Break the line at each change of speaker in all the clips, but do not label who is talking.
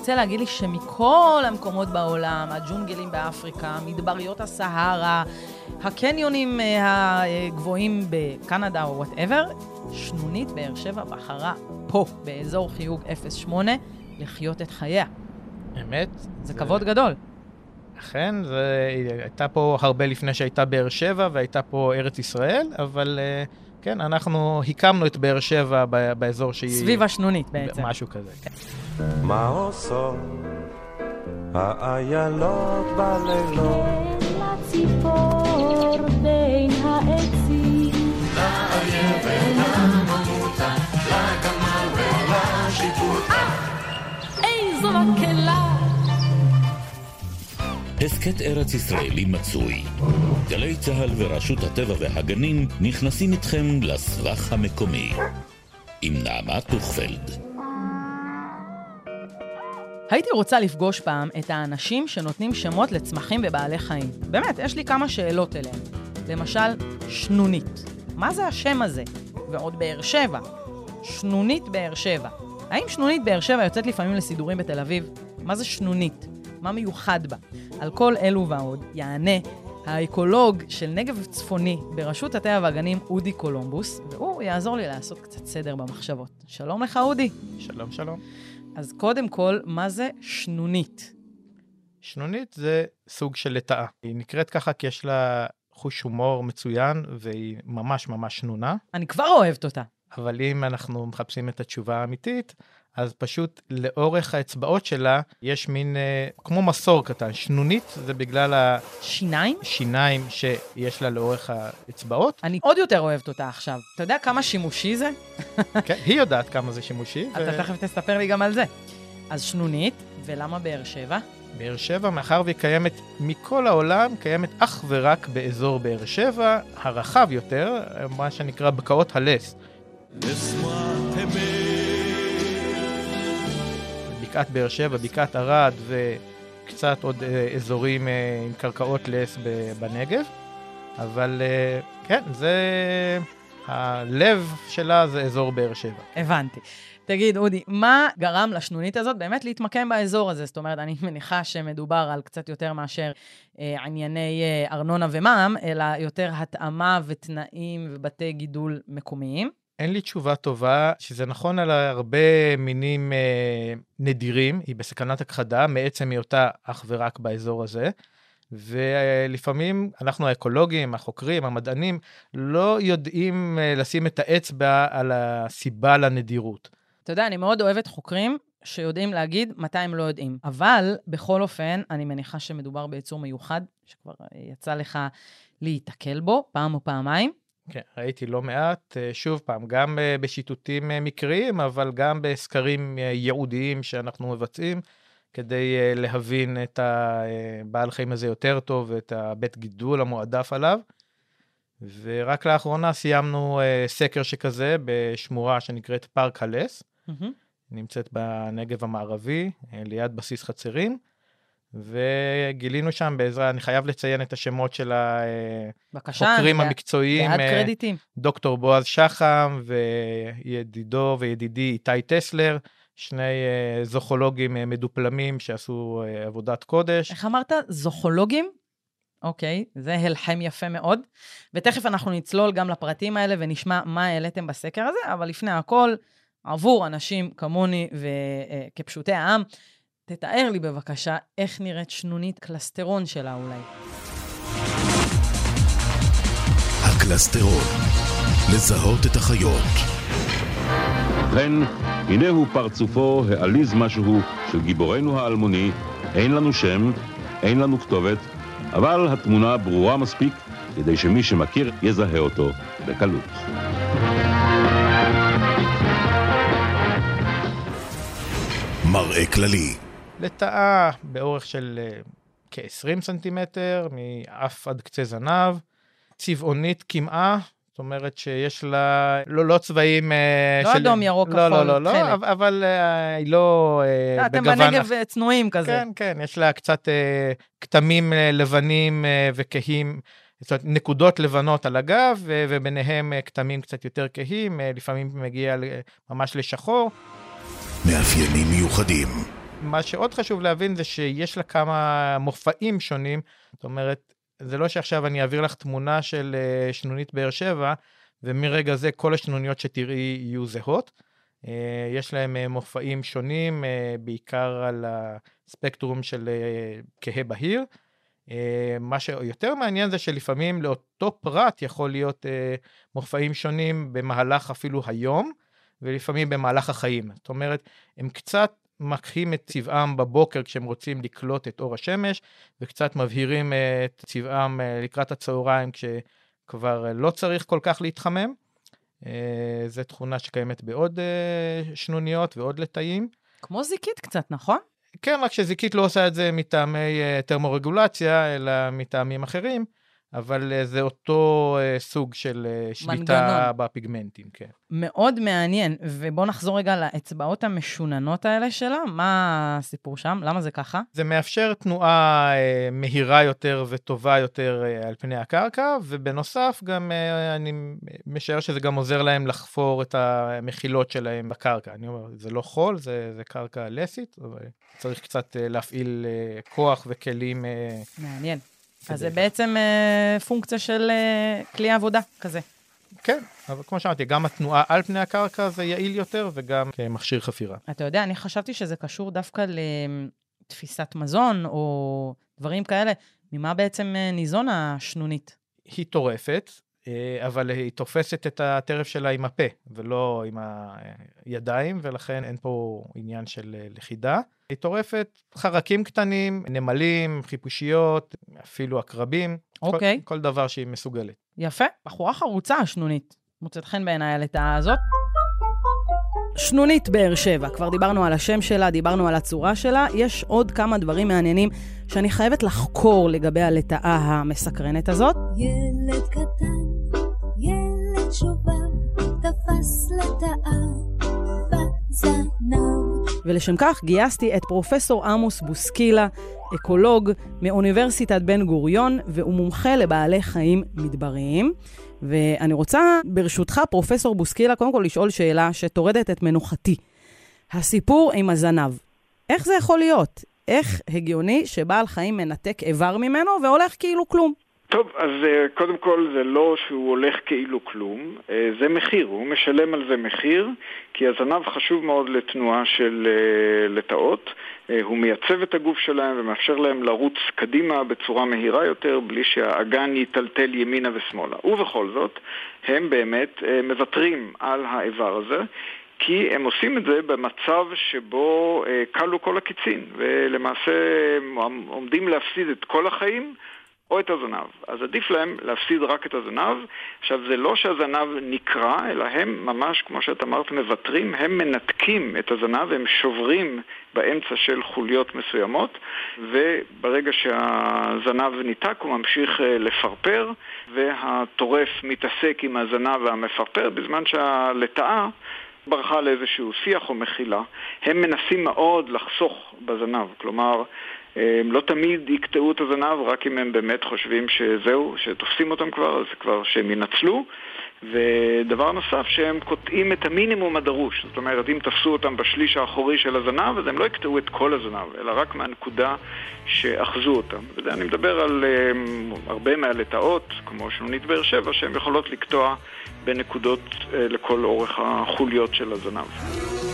רוצה להגיד לי שמכל המקומות בעולם, הג'ונגלים באפריקה, מדבריות הסהרה, הקניונים אה, הגבוהים בקנדה או whatever, שנונית באר שבע בחרה פה, באזור חיוג 08, לחיות את חייה.
אמת.
זה כבוד גדול.
אכן, זה הייתה פה הרבה לפני שהייתה באר שבע והייתה פה ארץ ישראל, אבל אה, כן, אנחנו הקמנו את באר שבע ב- באזור שהיא...
סביב השנונית בעצם.
משהו כזה.
מה עושות האיילות בלילות?
לציפור בין העצים.
הסכת ארץ ישראלי מצוי. גלי צה"ל ורשות הטבע והגנים נכנסים איתכם לסבך המקומי. עם נעמה טוכפלד.
הייתי רוצה לפגוש פעם את האנשים שנותנים שמות לצמחים ובעלי חיים. באמת, יש לי כמה שאלות אליהם. למשל, שנונית. מה זה השם הזה? ועוד באר שבע. שנונית באר שבע. האם שנונית באר שבע יוצאת לפעמים לסידורים בתל אביב? מה זה שנונית? מה מיוחד בה? על כל אלו ועוד יענה האקולוג של נגב צפוני ברשות הטבע והגנים, אודי קולומבוס, והוא יעזור לי לעשות קצת סדר במחשבות. שלום לך, אודי.
שלום, שלום.
אז קודם כל, מה זה שנונית?
שנונית זה סוג של לטאה. היא נקראת ככה כי יש לה חוש הומור מצוין, והיא ממש ממש שנונה.
אני כבר אוהבת אותה.
אבל אם אנחנו מחפשים את התשובה האמיתית, אז פשוט לאורך האצבעות שלה יש מין אה, כמו מסור קטן. שנונית זה בגלל
שיניים?
השיניים שיש לה לאורך האצבעות.
אני עוד יותר אוהבת אותה עכשיו. אתה יודע כמה שימושי זה?
כן, היא יודעת כמה זה שימושי.
אתה תכף תספר לי גם על זה. אז שנונית, ולמה באר שבע?
באר שבע, מאחר והיא קיימת מכל העולם, קיימת אך ורק באזור באר שבע, הרחב יותר, מה שנקרא בקעות הלס. בקעת באר שבע, בקעת ערד וקצת עוד אה, אזורים אה, עם קרקעות לס בנגב. אבל אה, כן, זה... הלב שלה זה אזור באר שבע.
הבנתי. תגיד, אודי, מה גרם לשנונית הזאת באמת להתמקם באזור הזה? זאת אומרת, אני מניחה שמדובר על קצת יותר מאשר אה, ענייני אה, ארנונה ומע"מ, אלא יותר התאמה ותנאים ובתי גידול מקומיים.
אין לי תשובה טובה, שזה נכון על הרבה מינים אה, נדירים, היא בסכנת הכחדה, מעצם היותה אך ורק באזור הזה. ולפעמים אנחנו האקולוגים, החוקרים, המדענים, לא יודעים אה, לשים את האצבע על הסיבה לנדירות.
אתה יודע, אני מאוד אוהבת חוקרים שיודעים להגיד מתי הם לא יודעים. אבל בכל אופן, אני מניחה שמדובר ביצור מיוחד, שכבר אה, יצא לך להיתקל בו פעם או פעמיים.
כן, ראיתי לא מעט, אה, שוב פעם, גם אה, בשיטוטים אה, מקריים, אבל גם בסקרים ייעודיים שאנחנו מבצעים, כדי להבין את הבעל חיים הזה יותר טוב ואת הבית גידול המועדף עליו. ורק לאחרונה סיימנו סקר שכזה בשמורה שנקראת פארק הלס,
מהמם.
נמצאת בנגב המערבי, ליד בסיס חצרים, וגילינו שם בעזרה, אני חייב לציין את השמות של
בבקשה.
החוקרים
אני
המקצועיים,
בעד
אה,
קרדיטים.
דוקטור בועז שחם וידידו וידידי איתי טסלר, שני אה, זוכולוגים אה, מדופלמים שעשו אה, עבודת קודש.
איך אמרת? זוכולוגים? אוקיי, זה הלחם יפה מאוד. ותכף אנחנו נצלול גם לפרטים האלה ונשמע מה העליתם בסקר הזה, אבל לפני הכל, עבור אנשים כמוני וכפשוטי העם, תתאר לי בבקשה איך נראית שנונית קלסטרון שלה אולי.
הקלסטרון, לזהות את החיות.
ובכן, הנה הוא פרצופו העליז משהו של גיבורנו האלמוני, אין לנו שם, אין לנו כתובת, אבל התמונה ברורה מספיק כדי שמי שמכיר יזהה אותו בקלות.
מראה כללי,
לטאה באורך של אה, כ-20 סנטימטר, מאף עד קצה זנב, צבעונית כמעה, זאת אומרת שיש לה לא, לא צבעים... אה,
לא אדום, ירוק,
לא,
כחול,
לא, לא, לא,
תכלת.
אבל- אבל אה, היא לא אה,
אתם
בגוון...
בנגב אה, צנועים כזה.
כן, כן, יש לה קצת אה, כתמים אה, לבנים אה, וכהים, זאת אומרת, נקודות לבנות על הגב, וביניהם אה, כתמים קצת יותר כהים, אה, לפעמים מגיע ממש לשחור.
מאפיינים מיוחדים,
מה שעוד חשוב להבין זה שיש לה כמה מופעים שונים, זאת אומרת, זה לא שעכשיו אני אעביר לך תמונה של אה, שנונית באר שבע, ומרגע זה כל השנוניות שתראי יהיו זהות. אה, יש להם אה, מופעים שונים, בעיקר על הספקטרום של כהה בהיר. מה שיותר מעניין זה שלפעמים לאותו פרט יכול להיות מופעים שונים במהלך אפילו היום, ולפעמים במהלך החיים. זאת אומרת, הם קצת מקהים את צבעם בבוקר כשהם רוצים לקלוט את אור השמש, וקצת מבהירים אה, את צבעם אה, לקראת הצהריים כשכבר אה, לא צריך כל כך להתחמם. זו תכונה שקיימת בעוד שנוניות ועוד לטאים.
כמו זיקית קצת, נכון?
כן, רק שזיקית לא עושה את זה מטעמי טרמורגולציה, אלא מטעמים אחרים, אבל אה, זה אותו אה, סוג של אה, שליטה
מנגנון.
בפיגמנטים, כן.
מאוד מעניין. ובואו נחזור רגע לאצבעות המשוננות האלה שלה. מה הסיפור שם? למה זה ככה?
זה מאפשר תנועה מהירה יותר וטובה יותר על פני הקרקע, ובנוסף גם אני משער שזה גם עוזר להם לחפור את המחילות שלהם בקרקע. אני אומר, זה לא חול, זה, זה קרקע לסית, אבל צריך קצת להפעיל כוח וכלים.
מעניין. אז זה בעצם אה, פונקציה של אה, כלי עבודה כזה.
כן, אבל כמו שאמרתי, גם התנועה על פני הקרקע זה יעיל יותר, וגם כמכשיר חפירה.
אתה יודע, אני חשבתי שזה קשור דווקא לתפיסת מזון או דברים כאלה. ממה בעצם אה, ניזון השנונית?
היא טורפת, אבל היא תופסת את הטרף שלה עם הפה, ולא עם הידיים, ולכן אין פה עניין של אה, לכידה. היא טורפת חרקים קטנים, נמלים, חיפושיות, אפילו עקרבים.
אוקיי.
כל, כל דבר שהיא מסוגלת.
יפה, בחורה חרוצה השנונית. מוצאת חן בעיניי הלטאה הזאת. שנונית באר שבע, כבר דיברנו על השם שלה, דיברנו על הצורה שלה, יש עוד כמה דברים מעניינים שאני חייבת לחקור לגבי הלטאה המסקרנת הזאת.
ילד קטן,
ולשם כך גייסתי את פרופסור עמוס בוסקילה, אקולוג מאוניברסיטת בן גוריון, והוא מומחה לבעלי חיים מדבריים. ואני רוצה, ברשותך, פרופסור בוסקילה, קודם כל לשאול שאלה שטורדת את מנוחתי. הסיפור עם הזנב, איך זה יכול להיות? איך הגיוני שבעל חיים מנתק איבר ממנו והולך כאילו כלום?
טוב, אז אה, קודם כל זה לא שהוא הולך כאילו כלום, אה, זה מחיר, הוא משלם על זה מחיר, כי הזנב חשוב מאוד לתנועה של אה, לטאות, הוא מייצב את הגוף שלהם ומאפשר להם לרוץ קדימה בצורה מהירה יותר, בלי שהאגן ייטלטל ימינה ושמאלה. ובכל זאת, הם באמת מוותרים על האיבר הזה. כי הם עושים את זה במצב שבו כלו כל הקיצין, ולמעשה הם עומדים להפסיד את כל החיים או את הזנב. אז עדיף להם להפסיד רק את הזנב. עכשיו, זה לא שהזנב נקרע, אלא הם ממש, כמו שאת אמרת, מוותרים, הם מנתקים את הזנב, הם שוברים באמצע של חוליות מסוימות, וברגע שהזנב ניתק הוא ממשיך אה, לפרפר, והטורף מתעסק עם הזנב והמפרפר, בזמן שהלטאה ברחה לאיזשהו שיח או מחילה. הם מנסים מאוד לחסוך בזנב, כלומר, לא תמיד יקטעו את הזנב, רק אם הם באמת חושבים שזהו, שתופסים אותם כבר, אז כבר שהם ינצלו. ודבר נוסף, שהם קוטעים את המינימום הדרוש. זאת אומרת, אם תפסו אותם בשליש האחורי של הזנב, אז הם לא יקטעו את כל הזנב, אלא רק מהנקודה שאחזו אותם. וזה אני מדבר על um, הרבה מהלטאות, כמו שנונית באר שבע, שהן יכולות לקטוע בנקודות uh, לכל אורך החוליות של הזנב.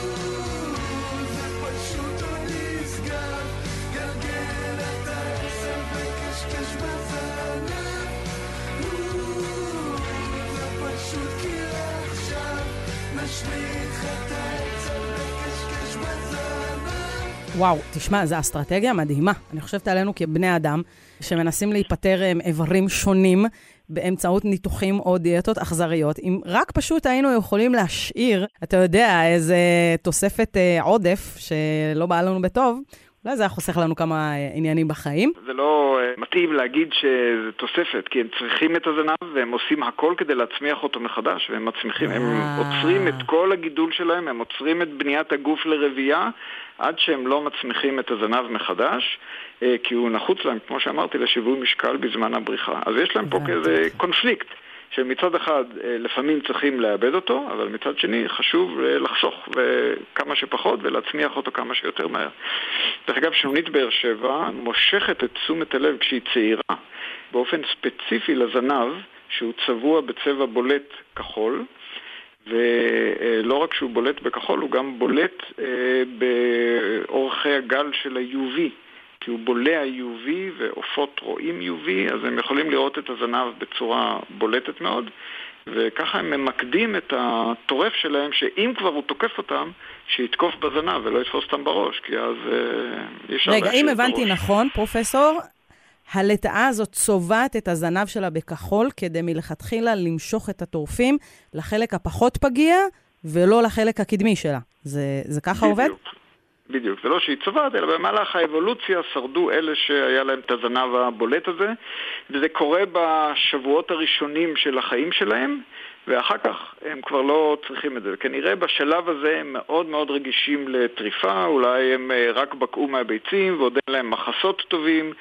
וואו, תשמע, זו אסטרטגיה מדהימה. אני חושבת עלינו כבני אדם, שמנסים להיפטר עם איברים שונים באמצעות ניתוחים או דיאטות אכזריות. אם רק פשוט היינו יכולים להשאיר, אתה יודע, איזה תוספת אה, עודף שלא בא לנו בטוב, אולי זה היה חוסך לנו כמה אה, עניינים בחיים.
זה לא אה, מתאים להגיד שזה תוספת, כי הם צריכים את הזנב והם עושים הכל כדי להצמיח אותו מחדש, והם מצמיחים, הם
אה.
עוצרים את כל הגידול שלהם, הם עוצרים את בניית הגוף לרבייה, עד שהם לא מצמיחים את הזנב מחדש, אה, כי הוא נחוץ להם, כמו שאמרתי, לשיווי משקל בזמן הבריחה. אז יש להם פה כזה. קונפליקט. שמצד אחד אה, לפעמים צריכים לאבד אותו, אבל מצד שני חשוב אה, לחסוך כמה שפחות ולהצמיח אותו כמה שיותר מהר. דרך אגב, שנונית באר שבע מושכת את תשומת הלב כשהיא צעירה באופן ספציפי לזנב, שהוא צבוע בצבע בולט כחול, ולא רק שהוא בולט בכחול, הוא גם בולט אה, באורכי הגל של ה-UV, כי הוא בולע UV ועופות רואים UV, אז הם יכולים לראות את הזנב בצורה בולטת מאוד, וככה הם ממקדים את הטורף שלהם, שאם כבר הוא תוקף אותם, שיתקוף בזנב ולא יתפוס אותם בראש, כי אז אה, אפשר
רגע, אם הבנתי בראש. נכון, פרופסור, הלטאה הזאת צובעת את הזנב שלה בכחול כדי מלכתחילה למשוך את הטורפים לחלק הפחות פגיע ולא לחלק הקדמי שלה. זה, זה ככה
בדיוק.
עובד?
בדיוק. זה לא שהיא צובעת, אלא במהלך האבולוציה שרדו אלה שהיה להם את הזנב הבולט הזה, וזה קורה בשבועות הראשונים של החיים שלהם, ואחר כך הם כבר לא צריכים את זה. וכנראה בשלב הזה הם מאוד מאוד רגישים לטריפה, אולי הם אה, רק בקעו מהביצים ועוד אין להם מחסות טובים,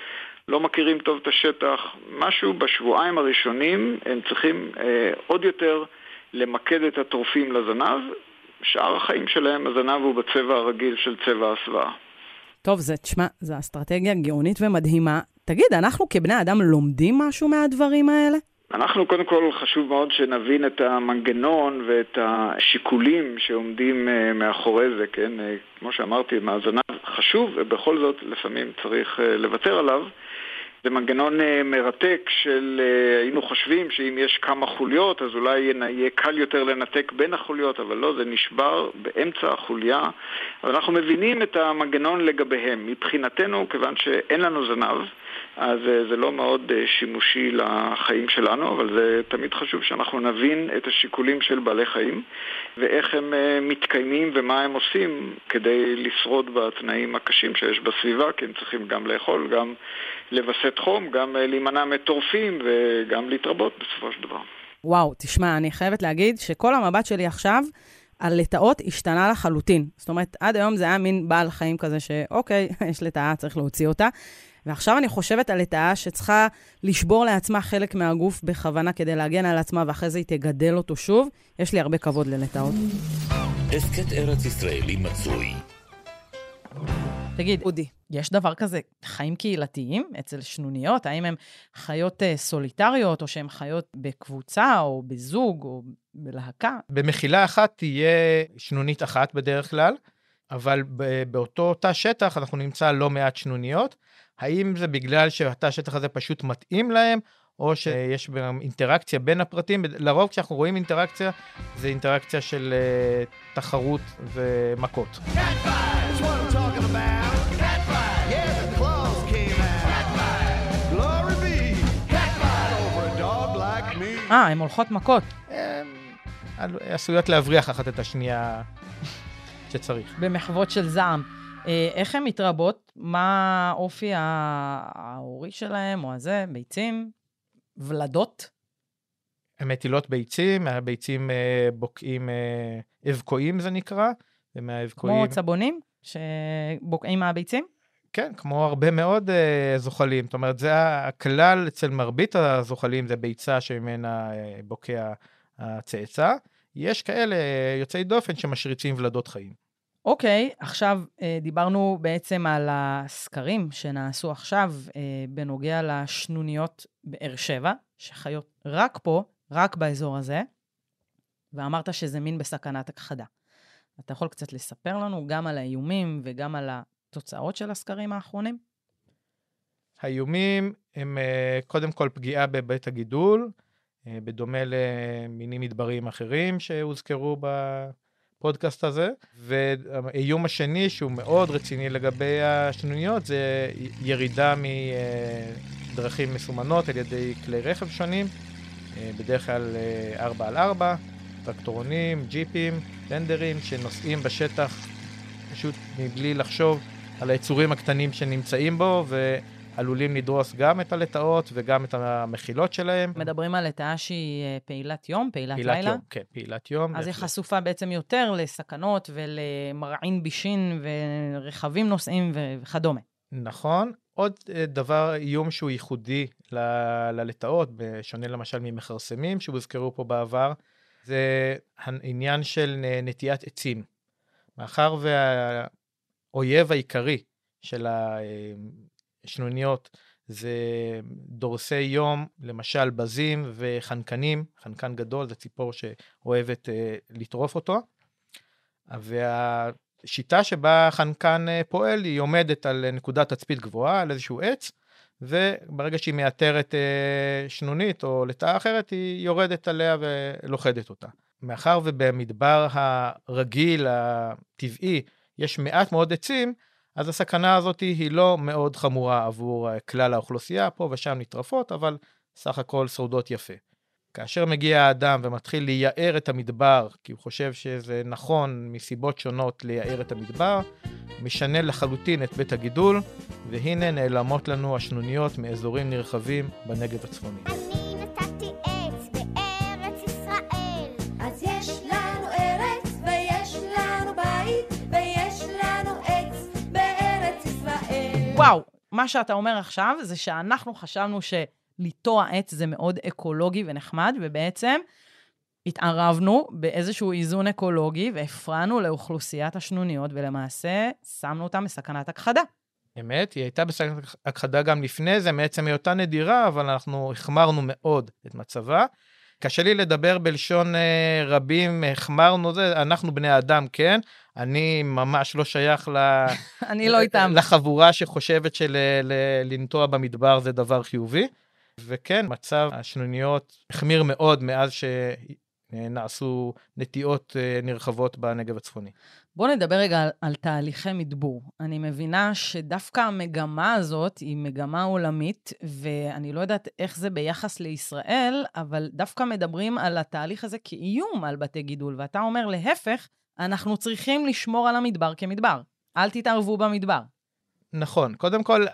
לא מכירים טוב את השטח, משהו בשבועיים הראשונים הם צריכים אה, עוד יותר למקד את הטורפים לזנב, שאר החיים שלהם הזנב הוא בצבע הרגיל של צבע הסוואה.
טוב, זה, תשמע, זו אסטרטגיה גאונית ומדהימה. תגיד, אנחנו כבני אדם לומדים משהו מהדברים האלה?
אנחנו קודם כל חשוב מאוד שנבין את המנגנון ואת השיקולים שעומדים אה, מאחורי זה, כן? אה, כמו שאמרתי, מהזנב חשוב ובכל זאת לפעמים צריך אה, לוותר עליו. זה מנגנון אה, מרתק של אה, היינו חושבים שאם יש כמה חוליות אז אולי יהיה קל יותר לנתק בין החוליות, אבל לא, זה נשבר באמצע החוליה. אבל אנחנו מבינים את המנגנון לגביהם. מבחינתנו, כיוון שאין לנו זנב, אז אה, זה לא מאוד שימושי לחיים שלנו, אבל זה תמיד חשוב שאנחנו נבין את השיקולים של בעלי חיים ואיך הם מתקיימים ומה הם עושים כדי לשרוד בתנאים הקשים שיש בסביבה, כי הם צריכים גם לאכול, גם לווסת חום, גם אה, להימנע מטורפים וגם להתרבות בסופו של דבר.
וואו, תשמע, אני חייבת להגיד שכל המבט שלי עכשיו על לטאות השתנה לחלוטין. זאת אומרת, עד היום זה היה מין בעל חיים כזה שאוקיי, יש לטאה, צריך להוציא אותה. ועכשיו אני חושבת על לטאה שצריכה לשבור לעצמה חלק מהגוף בכוונה כדי להגן על עצמה, ואחרי זה היא תגדל אותו שוב. יש לי הרבה כבוד ללטאות.
הסכת ארץ ישראלי מצוי.
תגיד, אודי, יש דבר כזה חיים קהילתיים אצל שנוניות? האם הן חיות uh, סוליטריות, או שהן חיות בקבוצה, או בזוג, או בלהקה?
במחילה אחת תהיה שנונית אחת בדרך כלל, אבל באותו תא שטח אנחנו נמצא לא מעט שנוניות. האם זה בגלל שהתא שטח הזה פשוט מתאים להם, או שיש גם אינטראקציה בין הפרטים. לרוב כשאנחנו רואים אינטראקציה, זה אינטראקציה של uh, תחרות ומכות.
אה, הן הולכות מכות.
הן עשויות להבריח אחת את השנייה שצריך.
במחוות של זעם. אה, איך הן מתרבות? מה האופי ההורי שלהם, או הזה? ביצים? ולדות?
הן מטילות ביצים, מהביצים אה, בוקעים אה, אבקועים זה נקרא,
ומהאבקועים... כמו צבונים שבוקעים מהביצים?
כן, כמו הרבה מאוד uh, זוחלים. זאת אומרת, זה הכלל אצל מרבית הזוחלים, זה ביצה שממנה uh, בוקע הצאצא. יש כאלה יוצאי דופן שמשריצים ולדות חיים.
אוקיי, okay, עכשיו uh, דיברנו בעצם על הסקרים שנעשו עכשיו uh, בנוגע לשנוניות באר שבע, שחיות רק פה, רק באזור הזה, ואמרת שזה מין בסכנת הכחדה. אתה יכול קצת לספר לנו גם על האיומים וגם על התוצאות של הסקרים האחרונים?
האיומים הם אה, קודם כל פגיעה בבית הגידול, אה, בדומה למינים מדבריים אחרים שהוזכרו בפודקאסט הזה. והאיום השני, שהוא מאוד רציני לגבי השנוניות, זה ירידה מדרכים מסומנות על ידי כלי רכב שונים, אה, בדרך כלל 4 על 4, טרקטורונים, ג'יפים, טנדרים, שנוסעים בשטח פשוט מבלי לחשוב על היצורים הקטנים שנמצאים בו, ועלולים לדרוס גם את הלטאות וגם את המחילות שלהם.
מדברים על לטאה שהיא אה, פעילת יום, פעילת,
פעילת
לילה?
יום, כן, פעילת יום.
אז היא חשופה בעצם יותר לסכנות ולמרעין בישין ורכבים נוסעים וכדומה.
נכון, עוד אה, דבר, איום שהוא ייחודי ללטאות, בשונה למשל ממכרסמים שהוזכרו פה בעבר, זה העניין של נטיית עצים. מאחר והאויב העיקרי של השנוניות זה דורסי יום, למשל בזים וחנקנים, חנקן גדול זה ציפור שאוהבת אה, לטרוף אותו, והשיטה שבה החנקן אה, פועל היא עומדת על נקודת תצפית גבוהה, על איזשהו עץ, וברגע שהיא מאתרת אה, שנונית או לטאה אחרת, היא יורדת עליה ולוכדת אותה. מאחר ובמדבר הרגיל, הטבעי, יש מעט מאוד עצים, אז הסכנה הזאת היא לא מאוד חמורה עבור אה, כלל האוכלוסייה, פה ושם נטרפות, אבל סך הכל שורדות יפה. כאשר מגיע האדם ומתחיל לייער את המדבר, כי הוא חושב שזה נכון מסיבות שונות לייער את המדבר, משנה לחלוטין את בית הגידול, והנה נעלמות לנו השנוניות מאזורים נרחבים בנגב הצפוני.
אז
מה שאתה אומר עכשיו זה שאנחנו חשבנו שלטוע עץ זה מאוד אקולוגי ונחמד, ובעצם התערבנו באיזשהו איזון אקולוגי והפרענו לאוכלוסיית השנוניות, ולמעשה שמנו אותם בסכנת הכחדה.
אמת, היא הייתה בסכנת הכחדה גם לפני זה, מעצם היותה נדירה, אבל אנחנו החמרנו מאוד את מצבה. קשה לי לדבר בלשון אה, רבים, החמרנו זה, אנחנו בני האדם, כן. אני ממש לא שייך ל...
אני לא איתם.
לחבורה שחושבת שלנטוע במדבר זה דבר חיובי. וכן, מצב השנוניות החמיר מאוד מאז שנעשו נטיעות אה, נרחבות בנגב הצפוני.
בואו נדבר רגע על, על תהליכי מדבור. אני מבינה שדווקא המגמה הזאת היא מגמה עולמית, ואני לא יודעת איך זה ביחס לישראל, אבל דווקא מדברים על התהליך הזה כאיום על בתי גידול, ואתה אומר, להפך, אנחנו צריכים לשמור על המדבר כמדבר. אל תתערבו במדבר.
נכון. קודם כל,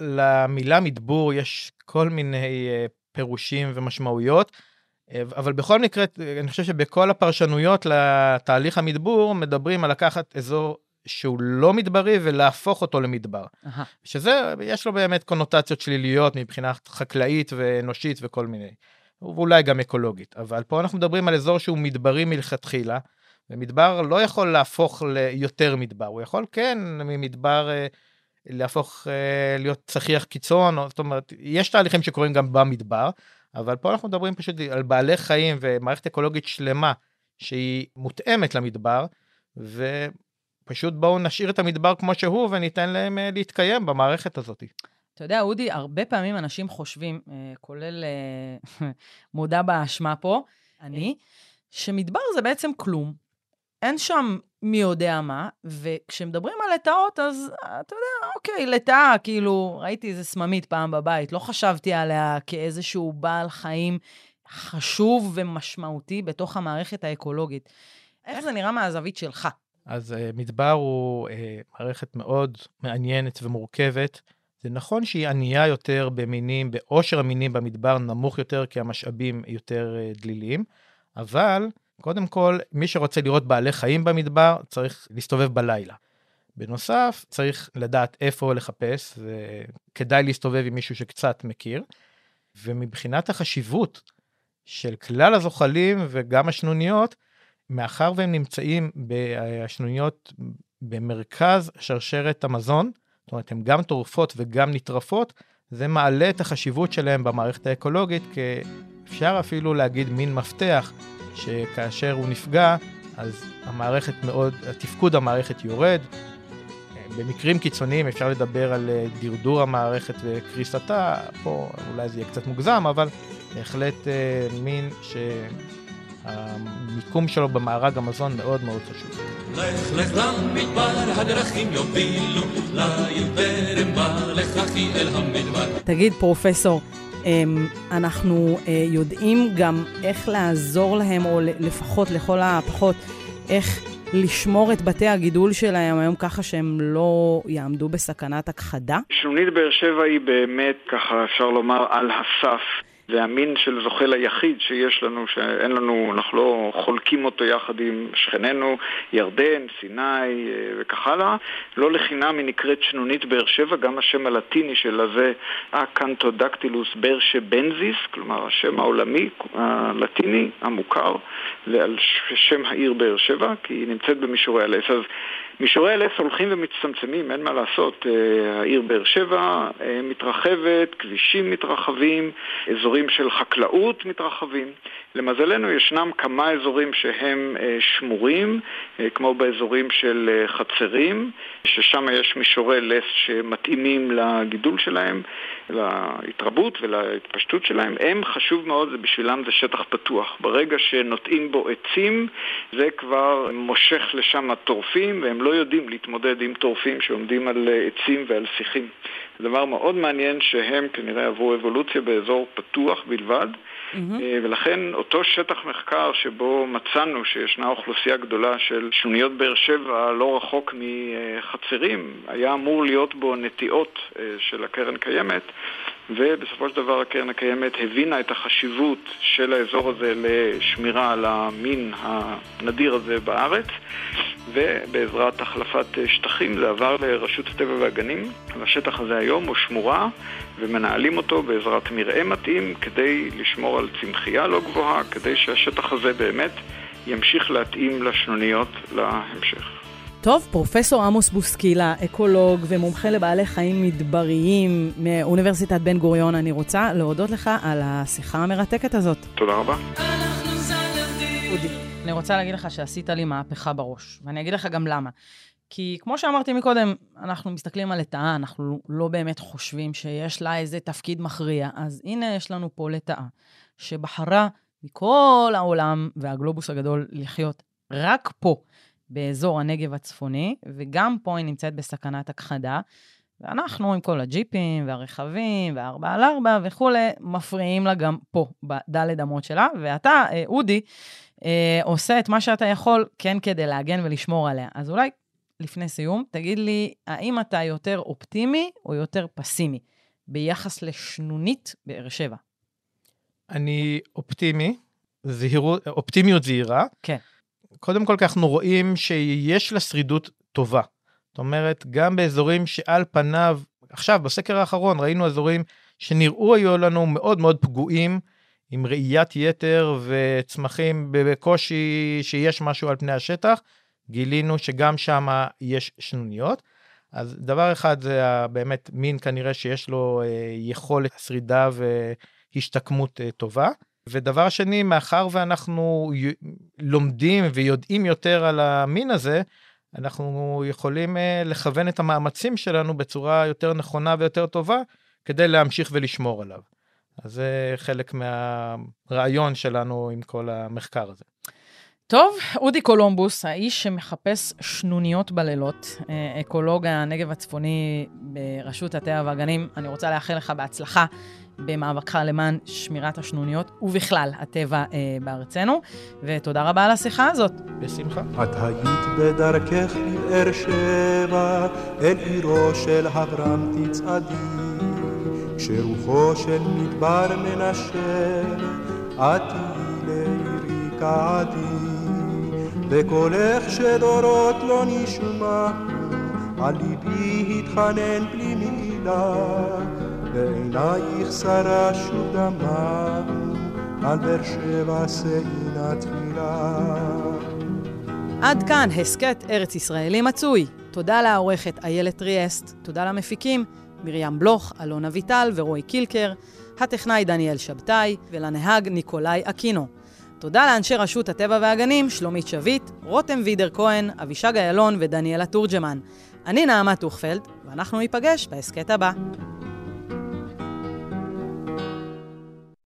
למילה מדבור יש כל מיני אה, פירושים ומשמעויות, אבל בכל מקרה, אני חושב שבכל הפרשנויות לתהליך המדבור, מדברים על לקחת אזור שהוא לא מדברי ולהפוך אותו למדבר.
אהה.
שזה, יש לו באמת קונוטציות שליליות מבחינה חקלאית ואנושית וכל מיני, ואולי גם אקולוגית. אבל פה אנחנו מדברים על אזור שהוא מדברי מלכתחילה, ומדבר לא יכול להפוך ליותר מדבר, הוא יכול כן ממדבר אה, להפוך אה, להיות צחיח קיצון, זאת אומרת, יש תהליכים שקורים גם במדבר, אבל פה אנחנו מדברים פשוט על בעלי חיים ומערכת אקולוגית שלמה שהיא מותאמת למדבר, ופשוט בואו נשאיר את המדבר כמו שהוא וניתן להם אה, להתקיים במערכת הזאת.
אתה יודע, אודי, הרבה פעמים אנשים חושבים, אה, כולל אה, מודה באשמה פה, אני, שמדבר זה בעצם כלום. אין שם מי יודע מה, וכשמדברים על לטאות, אז אתה יודע, אוקיי, לטאה, כאילו, ראיתי איזה סממית פעם בבית, לא חשבתי עליה כאיזשהו בעל חיים חשוב ומשמעותי בתוך המערכת האקולוגית. איך זה נראה מהזווית שלך?
אז uh, מדבר הוא uh, מערכת מאוד מעניינת ומורכבת. זה נכון שהיא ענייה יותר במינים, בעושר המינים במדבר נמוך יותר, כי המשאבים יותר uh, דליליים, אבל קודם כל, מי שרוצה לראות בעלי חיים במדבר, צריך להסתובב בלילה. בנוסף, צריך לדעת איפה לחפש, וכדאי להסתובב עם מישהו שקצת מכיר. ומבחינת החשיבות של כלל הזוחלים וגם השנוניות, מאחר והם נמצאים, השנוניות במרכז שרשרת המזון, זאת אומרת, הן גם טורפות וגם נטרפות, זה מעלה את החשיבות שלהם במערכת האקולוגית, כי אפשר אפילו להגיד מין מפתח, שכאשר הוא נפגע, אז המערכת מאוד, תפקוד המערכת יורד. במקרים קיצוניים אפשר לדבר על אה, דרדור המערכת וקריסתה, פה אולי זה יהיה קצת מוגזם, אבל בהחלט אה, מין שהמיקום שלו במארג המזון מאוד מאוד חשוב.
לך לך למדבר, הדרכים יובילו, ליל טרם בא לך אחי אל המדבר.
תגיד, פרופסור, אמ, אנחנו אה, יודעים גם איך לעזור להם, או לפחות לכל הפחות, איך לשמור את בתי הגידול שלהם היום ככה שהם לא יעמדו בסכנת הכחדה?
שלונית באר שבע היא באמת, ככה אפשר לומר, על הסף זה המין של זוחל היחיד שיש לנו, שאין לנו, אנחנו לא חולקים אותו יחד עם שכנינו, ירדן, סיני אה, וכך הלאה. לא לחינם היא נקראת שנונית באר שבע, גם השם הלטיני שלה זה הקנטודקטילוס ברשבנזיס, כלומר השם העולמי הלטיני המוכר, ועל שם העיר באר שבע, כי היא נמצאת במישורי הלס. אז מישורי הלס הולכים ומצטמצמים, אין מה לעשות. אה, העיר באר שבע אה, מתרחבת, כבישים מתרחבים, אזורים של חקלאות מתרחבים. למזלנו ישנם כמה אזורים שהם אה, שמורים, כמו באזורים של חצרים, ששם יש מישורי לס שמתאימים לגידול שלהם, להתרבות ולהתפשטות שלהם. הם, חשוב מאוד, בשבילם זה שטח פתוח. ברגע שנוטעים בו עצים, זה כבר מושך לשם טורפים, והם לא יודעים להתמודד עם טורפים שעומדים על עצים ועל שיחים. זה דבר מאוד מעניין שהם כנראה עברו אבולוציה באזור פתוח בלבד. Mm-hmm. ולכן אותו שטח מחקר שבו מצאנו שישנה אוכלוסייה גדולה של שוניות באר שבע לא רחוק מחצרים, היה אמור להיות בו נטיעות אה, של הקרן קיימת, ובסופו של דבר הקרן הקיימת הבינה את החשיבות של האזור הזה לשמירה על המין הנדיר הזה בארץ, ובעזרת החלפת שטחים זה עבר לרשות הטבע והגנים, והשטח הזה היום הוא שמורה, ומנהלים אותו בעזרת מרעה מתאים כדי לשמור על צמחייה לא גבוהה, כדי שהשטח הזה באמת ימשיך להתאים לשנוניות להמשך.
טוב, פרופסור עמוס בוסקילה, אקולוג ומומחה לבעלי חיים מדבריים מאוניברסיטת בן גוריון, אני רוצה להודות לך על השיחה המרתקת הזאת.
תודה רבה.
אודי, אני רוצה להגיד לך שעשית לי מהפכה בראש, ואני אגיד לך גם למה. כי כמו שאמרתי מקודם, אנחנו מסתכלים על לטאה, אנחנו לא באמת חושבים שיש לה איזה תפקיד מכריע. אז הנה יש לנו פה לטאה, שבחרה מכל העולם והגלובוס הגדול לחיות רק פה. באזור הנגב הצפוני, וגם פה היא נמצאת בסכנת הכחדה. ואנחנו עם כל הג'יפים והרכבים והארבע על ארבע וכולי, מפריעים לה גם פה, בדלת אמות שלה. ואתה, אה, אודי, אה, עושה את מה שאתה יכול, כן, כדי להגן ולשמור עליה. אז אולי לפני סיום, תגיד לי, האם אתה יותר אופטימי או יותר פסימי ביחס לשנונית באר שבע?
אני אופטימי, זהירות, אופטימיות זהירה.
כן.
קודם כל, אנחנו רואים שיש לה שרידות טובה. זאת אומרת, גם באזורים שעל פניו, עכשיו, בסקר האחרון, ראינו אזורים שנראו היו לנו מאוד מאוד פגועים, עם ראיית יתר וצמחים בקושי שיש משהו על פני השטח, גילינו שגם שם יש שנוניות. אז דבר אחד זה באמת מין כנראה שיש לו אה, יכולת שרידה והשתקמות אה, טובה. ודבר שני, מאחר ואנחנו לומדים ויודעים יותר על המין הזה, אנחנו יכולים אה, לכוון את המאמצים שלנו בצורה יותר נכונה ויותר טובה, כדי להמשיך ולשמור עליו. אז זה חלק מהרעיון שלנו עם כל המחקר הזה.
טוב, אודי קולומבוס, האיש שמחפש שנוניות בלילות, אה, אקולוג הנגב הצפוני ברשות הטבע והגנים, אני רוצה לאחל לך בהצלחה במאבקך למען שמירת השנוניות, ובכלל, הטבע אה, בארצנו. ותודה רבה על השיחה הזאת.
בשמחה.
את היית בדרכך לבאר שבע, אל עירו של אברהם תצעדי, כשרוחו של מדבר מנשר, את תהיי לעירי קעדי. וקולך שדורות לא נשמע, על ליבי התחנן בלי מילה. בעינייך שרה שוב דמה, על באר שבע שאינה תפילה.
עד כאן הסכת ארץ ישראלי מצוי. תודה לעורכת איילת טריאסט, תודה למפיקים מרים בלוך, אלון אביטל ורועי קילקר, הטכנאי דניאל שבתאי ולנהג ניקולאי אקינו. תודה לאנשי רשות הטבע והגנים, שלומית שביט, רותם וידר כהן, אבישג איילון ודניאלה תורג'מן. אני נעמה טוכפלד, ואנחנו ניפגש בהסכת הבא.